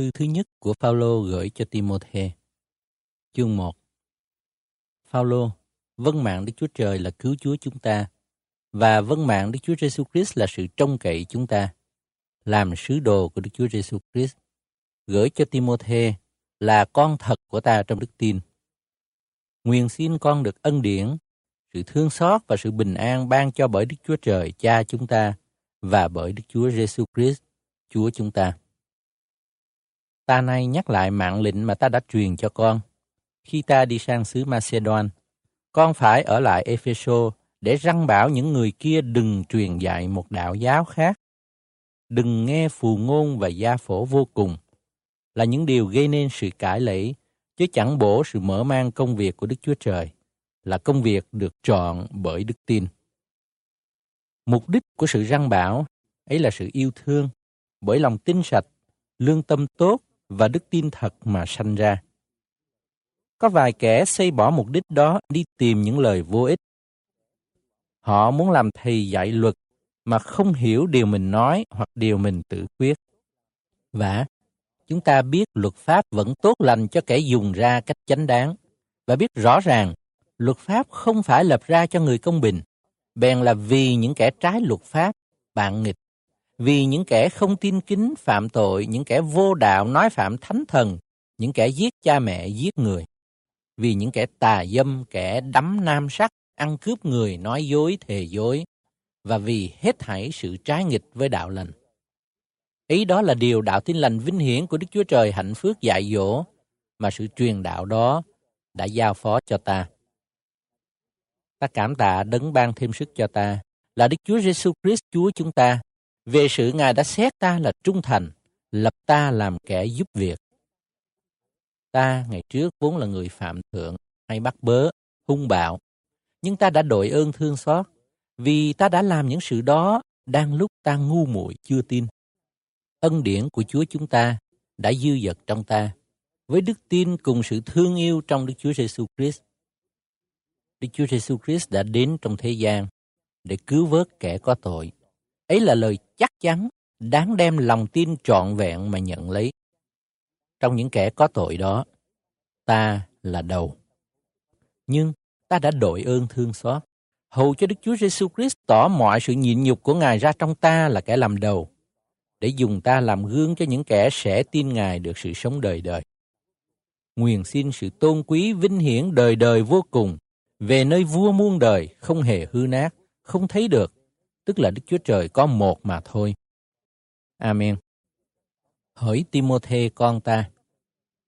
thư thứ nhất của Phaolô gửi cho Timôthê. Chương 1. Phaolô, vâng mạng Đức Chúa Trời là cứu Chúa chúng ta và vâng mạng Đức Chúa Giêsu Christ là sự trông cậy chúng ta. Làm sứ đồ của Đức Chúa Giêsu Christ, gửi cho Timôthê là con thật của ta trong đức tin. Nguyện xin con được ân điển, sự thương xót và sự bình an ban cho bởi Đức Chúa Trời Cha chúng ta và bởi Đức Chúa Giêsu Christ, Chúa chúng ta. Ta nay nhắc lại mạng lệnh mà ta đã truyền cho con. Khi ta đi sang xứ Macedon, con phải ở lại Epheso để răng bảo những người kia đừng truyền dạy một đạo giáo khác. Đừng nghe phù ngôn và gia phổ vô cùng, là những điều gây nên sự cãi lẫy, chứ chẳng bổ sự mở mang công việc của Đức Chúa Trời, là công việc được chọn bởi đức tin. Mục đích của sự răng bảo ấy là sự yêu thương, bởi lòng tin sạch, lương tâm tốt và đức tin thật mà sanh ra. Có vài kẻ xây bỏ mục đích đó đi tìm những lời vô ích. Họ muốn làm thầy dạy luật mà không hiểu điều mình nói hoặc điều mình tự quyết. Và chúng ta biết luật pháp vẫn tốt lành cho kẻ dùng ra cách chánh đáng và biết rõ ràng luật pháp không phải lập ra cho người công bình, bèn là vì những kẻ trái luật pháp, bạn nghịch vì những kẻ không tin kính phạm tội, những kẻ vô đạo nói phạm thánh thần, những kẻ giết cha mẹ, giết người. Vì những kẻ tà dâm, kẻ đắm nam sắc, ăn cướp người, nói dối, thề dối. Và vì hết thảy sự trái nghịch với đạo lành. Ý đó là điều đạo tin lành vinh hiển của Đức Chúa Trời hạnh phước dạy dỗ, mà sự truyền đạo đó đã giao phó cho ta. Ta cảm tạ đấng ban thêm sức cho ta, là Đức Chúa Giêsu Christ Chúa chúng ta, về sự Ngài đã xét ta là trung thành, lập ta làm kẻ giúp việc. Ta ngày trước vốn là người phạm thượng, hay bắt bớ, hung bạo, nhưng ta đã đội ơn thương xót, vì ta đã làm những sự đó đang lúc ta ngu muội chưa tin. Ân điển của Chúa chúng ta đã dư dật trong ta, với đức tin cùng sự thương yêu trong Đức Chúa Giêsu Christ. Đức Chúa Giêsu Christ đã đến trong thế gian để cứu vớt kẻ có tội Ấy là lời chắc chắn, đáng đem lòng tin trọn vẹn mà nhận lấy. Trong những kẻ có tội đó, ta là đầu. Nhưng ta đã đội ơn thương xót, hầu cho Đức Chúa Giêsu Christ tỏ mọi sự nhịn nhục của Ngài ra trong ta là kẻ làm đầu, để dùng ta làm gương cho những kẻ sẽ tin Ngài được sự sống đời đời. Nguyện xin sự tôn quý vinh hiển đời đời vô cùng về nơi vua muôn đời không hề hư nát, không thấy được, tức là Đức Chúa Trời có một mà thôi. Amen. Hỡi Timôthê con ta,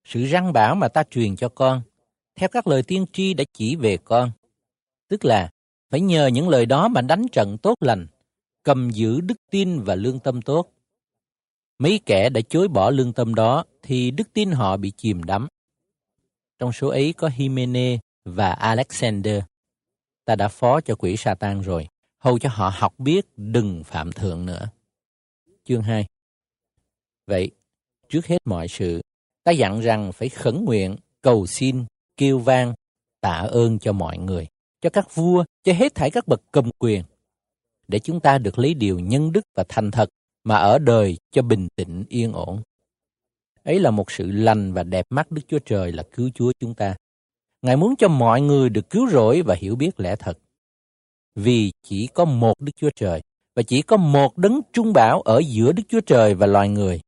sự răng bảo mà ta truyền cho con, theo các lời tiên tri đã chỉ về con, tức là phải nhờ những lời đó mà đánh trận tốt lành, cầm giữ đức tin và lương tâm tốt. Mấy kẻ đã chối bỏ lương tâm đó thì đức tin họ bị chìm đắm. Trong số ấy có Himene và Alexander. Ta đã phó cho quỷ Satan rồi hầu cho họ học biết đừng phạm thượng nữa. Chương 2 Vậy, trước hết mọi sự, ta dặn rằng phải khẩn nguyện, cầu xin, kêu vang, tạ ơn cho mọi người, cho các vua, cho hết thảy các bậc cầm quyền, để chúng ta được lấy điều nhân đức và thành thật mà ở đời cho bình tĩnh yên ổn. Ấy là một sự lành và đẹp mắt Đức Chúa Trời là cứu Chúa chúng ta. Ngài muốn cho mọi người được cứu rỗi và hiểu biết lẽ thật vì chỉ có một Đức Chúa Trời và chỉ có một đấng trung bảo ở giữa Đức Chúa Trời và loài người,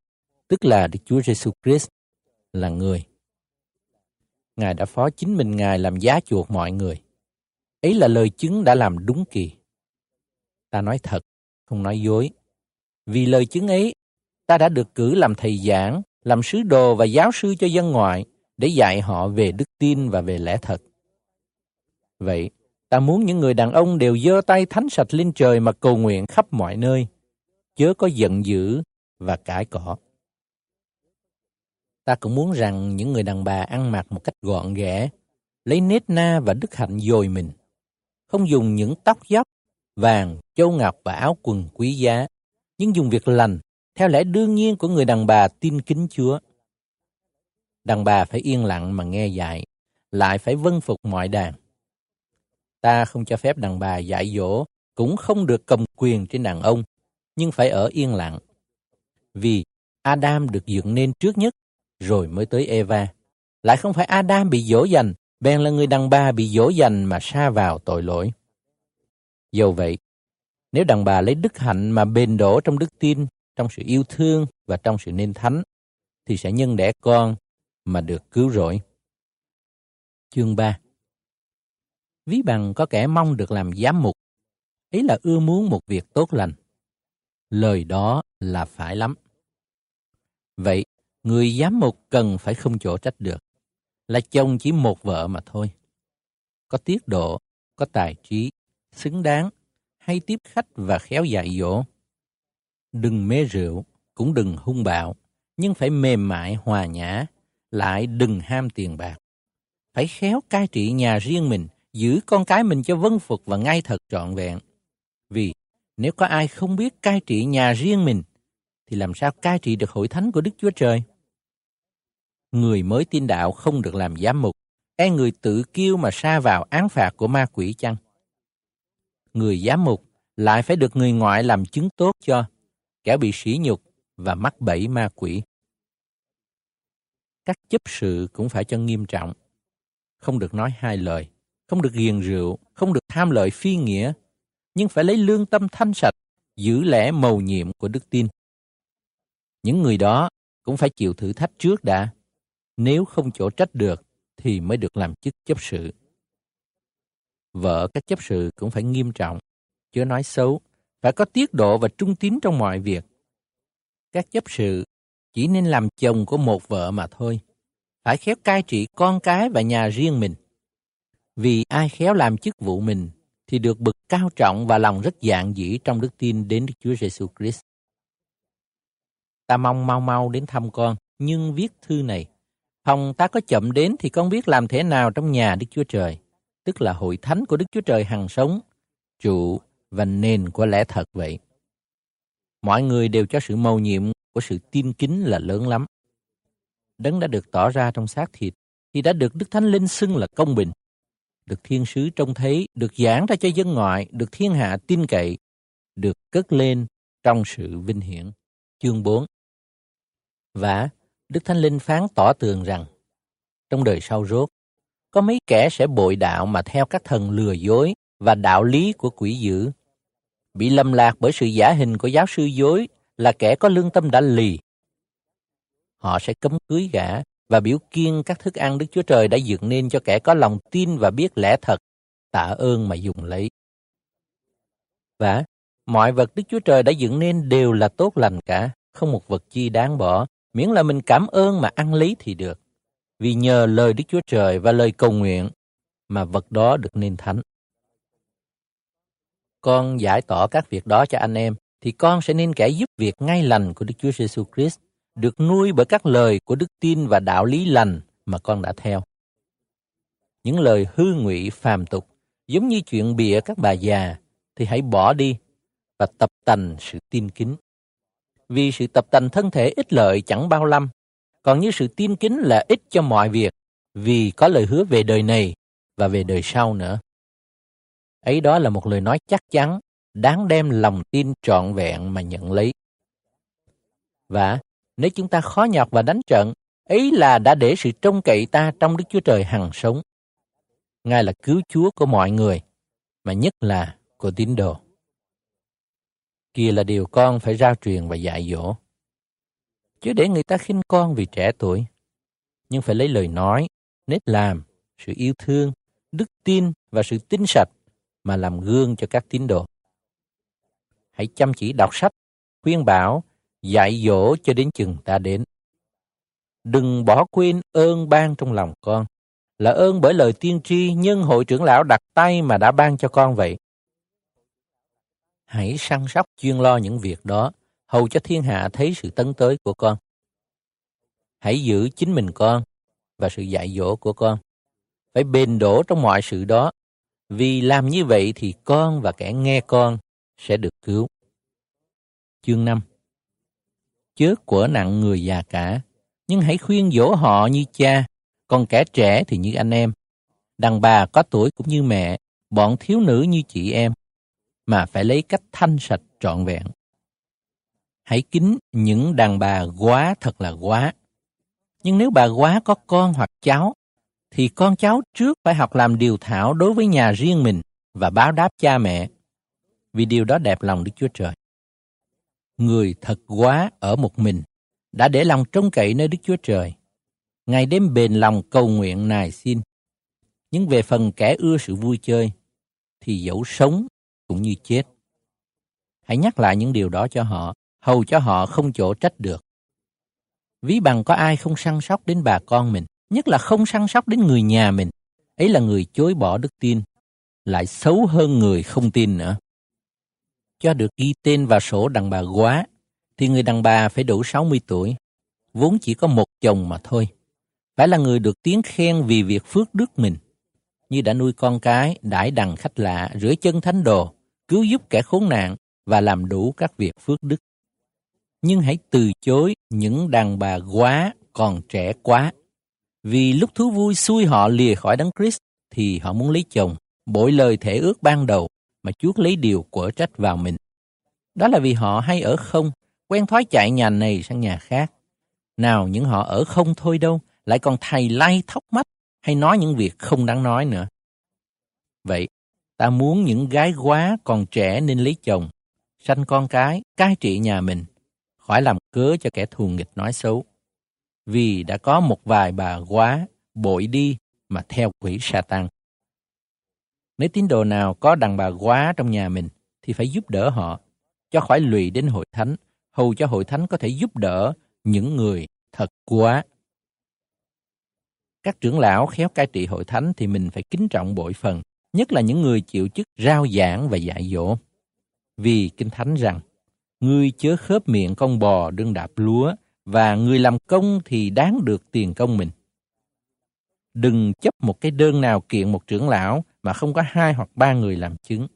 tức là Đức Chúa Giêsu Christ là người. Ngài đã phó chính mình Ngài làm giá chuộc mọi người. Ấy là lời chứng đã làm đúng kỳ. Ta nói thật, không nói dối. Vì lời chứng ấy, ta đã được cử làm thầy giảng, làm sứ đồ và giáo sư cho dân ngoại để dạy họ về đức tin và về lẽ thật. Vậy, Ta muốn những người đàn ông đều giơ tay thánh sạch lên trời mà cầu nguyện khắp mọi nơi, chớ có giận dữ và cãi cọ. Ta cũng muốn rằng những người đàn bà ăn mặc một cách gọn ghẽ, lấy nết na và đức hạnh dồi mình, không dùng những tóc dốc, vàng, châu ngọc và áo quần quý giá, nhưng dùng việc lành theo lẽ đương nhiên của người đàn bà tin kính Chúa. Đàn bà phải yên lặng mà nghe dạy, lại phải vâng phục mọi đàn. Ta không cho phép đàn bà dạy dỗ, cũng không được cầm quyền trên đàn ông, nhưng phải ở yên lặng. Vì Adam được dựng nên trước nhất, rồi mới tới Eva. Lại không phải Adam bị dỗ dành, bèn là người đàn bà bị dỗ dành mà sa vào tội lỗi. Dầu vậy, nếu đàn bà lấy đức hạnh mà bền đổ trong đức tin, trong sự yêu thương và trong sự nên thánh, thì sẽ nhân đẻ con mà được cứu rỗi. Chương 3 Ví bằng có kẻ mong được làm giám mục, ấy là ưa muốn một việc tốt lành. Lời đó là phải lắm. Vậy, người giám mục cần phải không chỗ trách được, là chồng chỉ một vợ mà thôi. Có tiết độ, có tài trí, xứng đáng, hay tiếp khách và khéo dạy dỗ. Đừng mê rượu, cũng đừng hung bạo, nhưng phải mềm mại hòa nhã, lại đừng ham tiền bạc. Phải khéo cai trị nhà riêng mình, giữ con cái mình cho vân phục và ngay thật trọn vẹn. Vì nếu có ai không biết cai trị nhà riêng mình, thì làm sao cai trị được hội thánh của Đức Chúa Trời? Người mới tin đạo không được làm giám mục, e người tự kiêu mà sa vào án phạt của ma quỷ chăng? Người giám mục lại phải được người ngoại làm chứng tốt cho, kẻ bị sỉ nhục và mắc bẫy ma quỷ. Các chấp sự cũng phải cho nghiêm trọng, không được nói hai lời, không được ghiền rượu, không được tham lợi phi nghĩa, nhưng phải lấy lương tâm thanh sạch, giữ lẽ mầu nhiệm của đức tin. Những người đó cũng phải chịu thử thách trước đã. Nếu không chỗ trách được, thì mới được làm chức chấp sự. Vợ các chấp sự cũng phải nghiêm trọng, chớ nói xấu, phải có tiết độ và trung tín trong mọi việc. Các chấp sự chỉ nên làm chồng của một vợ mà thôi, phải khéo cai trị con cái và nhà riêng mình. Vì ai khéo làm chức vụ mình thì được bực cao trọng và lòng rất dạng dĩ trong đức tin đến Đức Chúa Giêsu Christ. Ta mong mau mau đến thăm con, nhưng viết thư này, phòng ta có chậm đến thì con biết làm thế nào trong nhà Đức Chúa Trời, tức là hội thánh của Đức Chúa Trời hằng sống, trụ và nền của lẽ thật vậy. Mọi người đều cho sự mầu nhiệm của sự tin kính là lớn lắm. Đấng đã được tỏ ra trong xác thịt, thì đã được Đức Thánh Linh xưng là công bình được thiên sứ trông thấy, được giảng ra cho dân ngoại, được thiên hạ tin cậy, được cất lên trong sự vinh hiển. Chương 4 Và Đức Thánh Linh phán tỏ tường rằng, trong đời sau rốt, có mấy kẻ sẽ bội đạo mà theo các thần lừa dối và đạo lý của quỷ dữ. Bị lầm lạc bởi sự giả hình của giáo sư dối là kẻ có lương tâm đã lì. Họ sẽ cấm cưới gã và biểu kiên các thức ăn Đức Chúa Trời đã dựng nên cho kẻ có lòng tin và biết lẽ thật, tạ ơn mà dùng lấy. Và mọi vật Đức Chúa Trời đã dựng nên đều là tốt lành cả, không một vật chi đáng bỏ, miễn là mình cảm ơn mà ăn lấy thì được. Vì nhờ lời Đức Chúa Trời và lời cầu nguyện mà vật đó được nên thánh. Con giải tỏ các việc đó cho anh em, thì con sẽ nên kẻ giúp việc ngay lành của Đức Chúa Giêsu Christ được nuôi bởi các lời của đức tin và đạo lý lành mà con đã theo. Những lời hư ngụy phàm tục, giống như chuyện bịa các bà già, thì hãy bỏ đi và tập tành sự tin kính. Vì sự tập tành thân thể ích lợi chẳng bao lâm, còn như sự tin kính là ích cho mọi việc, vì có lời hứa về đời này và về đời sau nữa. Ấy đó là một lời nói chắc chắn, đáng đem lòng tin trọn vẹn mà nhận lấy. Và nếu chúng ta khó nhọc và đánh trận, ấy là đã để sự trông cậy ta trong Đức Chúa Trời hằng sống. Ngài là cứu Chúa của mọi người, mà nhất là của tín đồ. Kia là điều con phải rao truyền và dạy dỗ. Chứ để người ta khinh con vì trẻ tuổi, nhưng phải lấy lời nói, nết làm, sự yêu thương, đức tin và sự tinh sạch mà làm gương cho các tín đồ. Hãy chăm chỉ đọc sách, khuyên bảo dạy dỗ cho đến chừng ta đến. Đừng bỏ quên ơn ban trong lòng con, là ơn bởi lời tiên tri nhân hội trưởng lão đặt tay mà đã ban cho con vậy. Hãy săn sóc chuyên lo những việc đó, hầu cho thiên hạ thấy sự tấn tới của con. Hãy giữ chính mình con và sự dạy dỗ của con. Phải bền đổ trong mọi sự đó, vì làm như vậy thì con và kẻ nghe con sẽ được cứu. Chương 5 chớ quở nặng người già cả, nhưng hãy khuyên dỗ họ như cha, còn kẻ trẻ thì như anh em. Đàn bà có tuổi cũng như mẹ, bọn thiếu nữ như chị em, mà phải lấy cách thanh sạch trọn vẹn. hãy kính những đàn bà quá thật là quá. Nhưng nếu bà quá có con hoặc cháu, thì con cháu trước phải học làm điều thảo đối với nhà riêng mình và báo đáp cha mẹ, vì điều đó đẹp lòng Đức Chúa Trời. Người thật quá ở một mình, đã để lòng trông cậy nơi Đức Chúa Trời. Ngày đêm bền lòng cầu nguyện nài xin. Nhưng về phần kẻ ưa sự vui chơi, thì dẫu sống cũng như chết. Hãy nhắc lại những điều đó cho họ, hầu cho họ không chỗ trách được. Ví bằng có ai không săn sóc đến bà con mình, nhất là không săn sóc đến người nhà mình, ấy là người chối bỏ đức tin, lại xấu hơn người không tin nữa. Cho được ghi tên vào sổ đàn bà quá, thì người đàn bà phải đủ 60 tuổi, vốn chỉ có một chồng mà thôi. Phải là người được tiếng khen vì việc phước đức mình, như đã nuôi con cái, đãi đằng khách lạ, rửa chân thánh đồ, cứu giúp kẻ khốn nạn và làm đủ các việc phước đức. Nhưng hãy từ chối những đàn bà quá còn trẻ quá. Vì lúc thú vui xui họ lìa khỏi đấng Christ thì họ muốn lấy chồng, bội lời thể ước ban đầu mà chuốc lấy điều của trách vào mình. Đó là vì họ hay ở không, quen thói chạy nhà này sang nhà khác. Nào những họ ở không thôi đâu, lại còn thầy lay thóc mắt hay nói những việc không đáng nói nữa. Vậy, ta muốn những gái quá còn trẻ nên lấy chồng, sanh con cái, cai trị nhà mình, khỏi làm cớ cho kẻ thù nghịch nói xấu. Vì đã có một vài bà quá bội đi mà theo quỷ sa tăng. Nếu tín đồ nào có đàn bà quá trong nhà mình thì phải giúp đỡ họ, cho khỏi lụy đến hội thánh, hầu cho hội thánh có thể giúp đỡ những người thật quá. Các trưởng lão khéo cai trị hội thánh thì mình phải kính trọng bội phần, nhất là những người chịu chức rao giảng và dạy dỗ. Vì Kinh Thánh rằng, ngươi chớ khớp miệng con bò đương đạp lúa, và người làm công thì đáng được tiền công mình. Đừng chấp một cái đơn nào kiện một trưởng lão mà không có hai hoặc ba người làm chứng.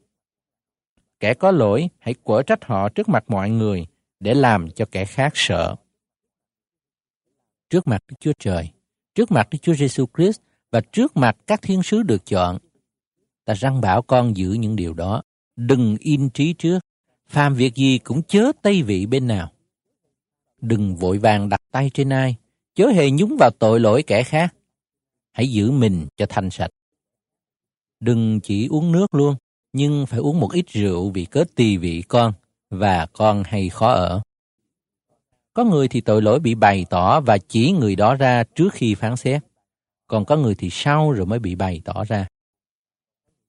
Kẻ có lỗi, hãy quở trách họ trước mặt mọi người để làm cho kẻ khác sợ. Trước mặt Đức Chúa Trời, trước mặt Đức Chúa Giêsu Christ và trước mặt các thiên sứ được chọn, ta răng bảo con giữ những điều đó, đừng in trí trước, phàm việc gì cũng chớ tây vị bên nào. Đừng vội vàng đặt tay trên ai, chớ hề nhúng vào tội lỗi kẻ khác. Hãy giữ mình cho thanh sạch. Đừng chỉ uống nước luôn, nhưng phải uống một ít rượu vì cớ tỳ vị con và con hay khó ở. Có người thì tội lỗi bị bày tỏ và chỉ người đó ra trước khi phán xét, còn có người thì sau rồi mới bị bày tỏ ra.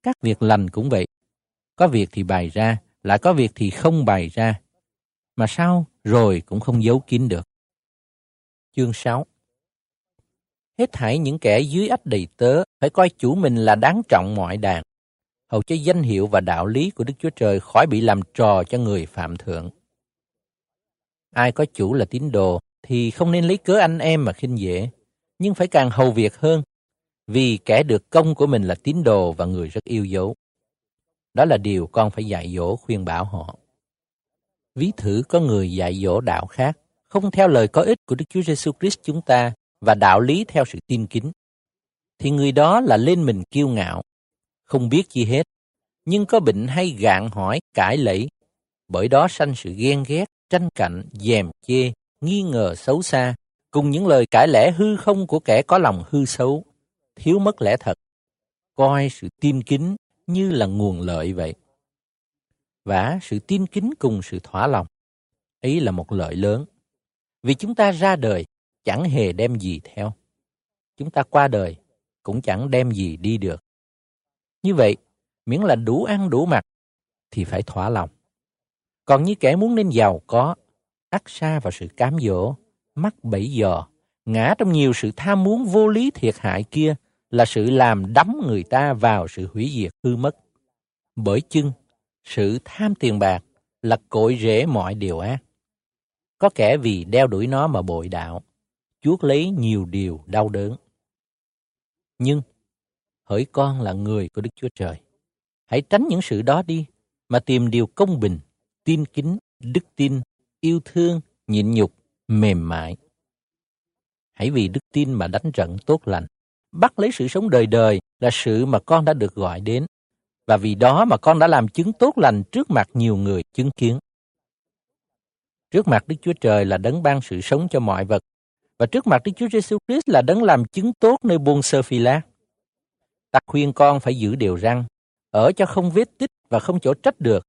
Các việc lành cũng vậy, có việc thì bày ra, lại có việc thì không bày ra, mà sau rồi cũng không giấu kín được. Chương 6 Hết thảy những kẻ dưới ách đầy tớ phải coi chủ mình là đáng trọng mọi đàn, hầu cho danh hiệu và đạo lý của Đức Chúa Trời khỏi bị làm trò cho người phạm thượng. Ai có chủ là tín đồ thì không nên lấy cớ anh em mà khinh dễ, nhưng phải càng hầu việc hơn, vì kẻ được công của mình là tín đồ và người rất yêu dấu. Đó là điều con phải dạy dỗ khuyên bảo họ. Ví thử có người dạy dỗ đạo khác, không theo lời có ích của Đức Chúa Giêsu Christ chúng ta và đạo lý theo sự tin kính, thì người đó là lên mình kiêu ngạo, không biết chi hết, nhưng có bệnh hay gạn hỏi, cãi lẫy, bởi đó sanh sự ghen ghét, tranh cạnh, dèm chê, nghi ngờ xấu xa, cùng những lời cãi lẽ hư không của kẻ có lòng hư xấu, thiếu mất lẽ thật, coi sự tin kính như là nguồn lợi vậy. Và sự tin kính cùng sự thỏa lòng, ấy là một lợi lớn. Vì chúng ta ra đời chẳng hề đem gì theo. Chúng ta qua đời cũng chẳng đem gì đi được. Như vậy, miễn là đủ ăn đủ mặc thì phải thỏa lòng. Còn như kẻ muốn nên giàu có, ắt xa vào sự cám dỗ, mắc bẫy dò, ngã trong nhiều sự tham muốn vô lý thiệt hại kia là sự làm đắm người ta vào sự hủy diệt hư mất. Bởi chưng, sự tham tiền bạc là cội rễ mọi điều ác. Có kẻ vì đeo đuổi nó mà bội đạo, chuốc lấy nhiều điều đau đớn. Nhưng, hỡi con là người của Đức Chúa Trời, hãy tránh những sự đó đi, mà tìm điều công bình, tin kính, đức tin, yêu thương, nhịn nhục, mềm mại. Hãy vì đức tin mà đánh trận tốt lành, bắt lấy sự sống đời đời là sự mà con đã được gọi đến, và vì đó mà con đã làm chứng tốt lành trước mặt nhiều người chứng kiến. Trước mặt Đức Chúa Trời là đấng ban sự sống cho mọi vật, và trước mặt Đức Chúa Giêsu Christ là đấng làm chứng tốt nơi buôn sơ phi lát. Ta khuyên con phải giữ điều răng, ở cho không vết tích và không chỗ trách được,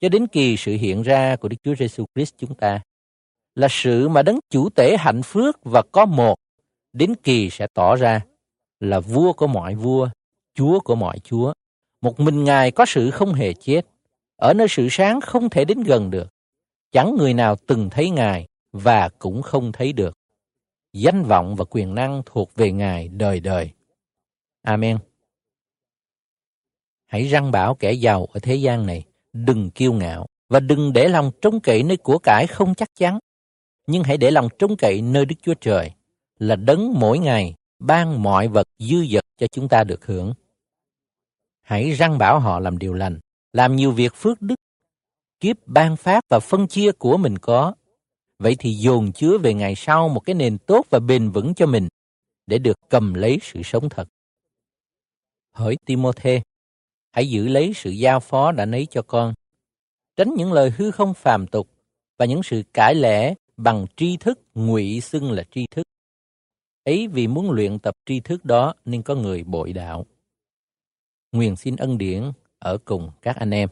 cho đến kỳ sự hiện ra của Đức Chúa Giêsu Christ chúng ta là sự mà đấng chủ tể hạnh phước và có một đến kỳ sẽ tỏ ra là vua của mọi vua, chúa của mọi chúa. Một mình Ngài có sự không hề chết, ở nơi sự sáng không thể đến gần được. Chẳng người nào từng thấy Ngài và cũng không thấy được. Danh vọng và quyền năng thuộc về Ngài đời đời. Amen. Hãy răng bảo kẻ giàu ở thế gian này, đừng kiêu ngạo và đừng để lòng trông cậy nơi của cải không chắc chắn, nhưng hãy để lòng trông cậy nơi Đức Chúa Trời là đấng mỗi ngày ban mọi vật dư dật cho chúng ta được hưởng. Hãy răng bảo họ làm điều lành, làm nhiều việc phước đức, kiếp ban phát và phân chia của mình có. Vậy thì dồn chứa về ngày sau một cái nền tốt và bền vững cho mình để được cầm lấy sự sống thật. Hỡi Timôthê, hãy giữ lấy sự giao phó đã nấy cho con. Tránh những lời hư không phàm tục và những sự cãi lẽ bằng tri thức ngụy xưng là tri thức. Ấy vì muốn luyện tập tri thức đó nên có người bội đạo. Nguyện xin ân điển ở cùng các anh em.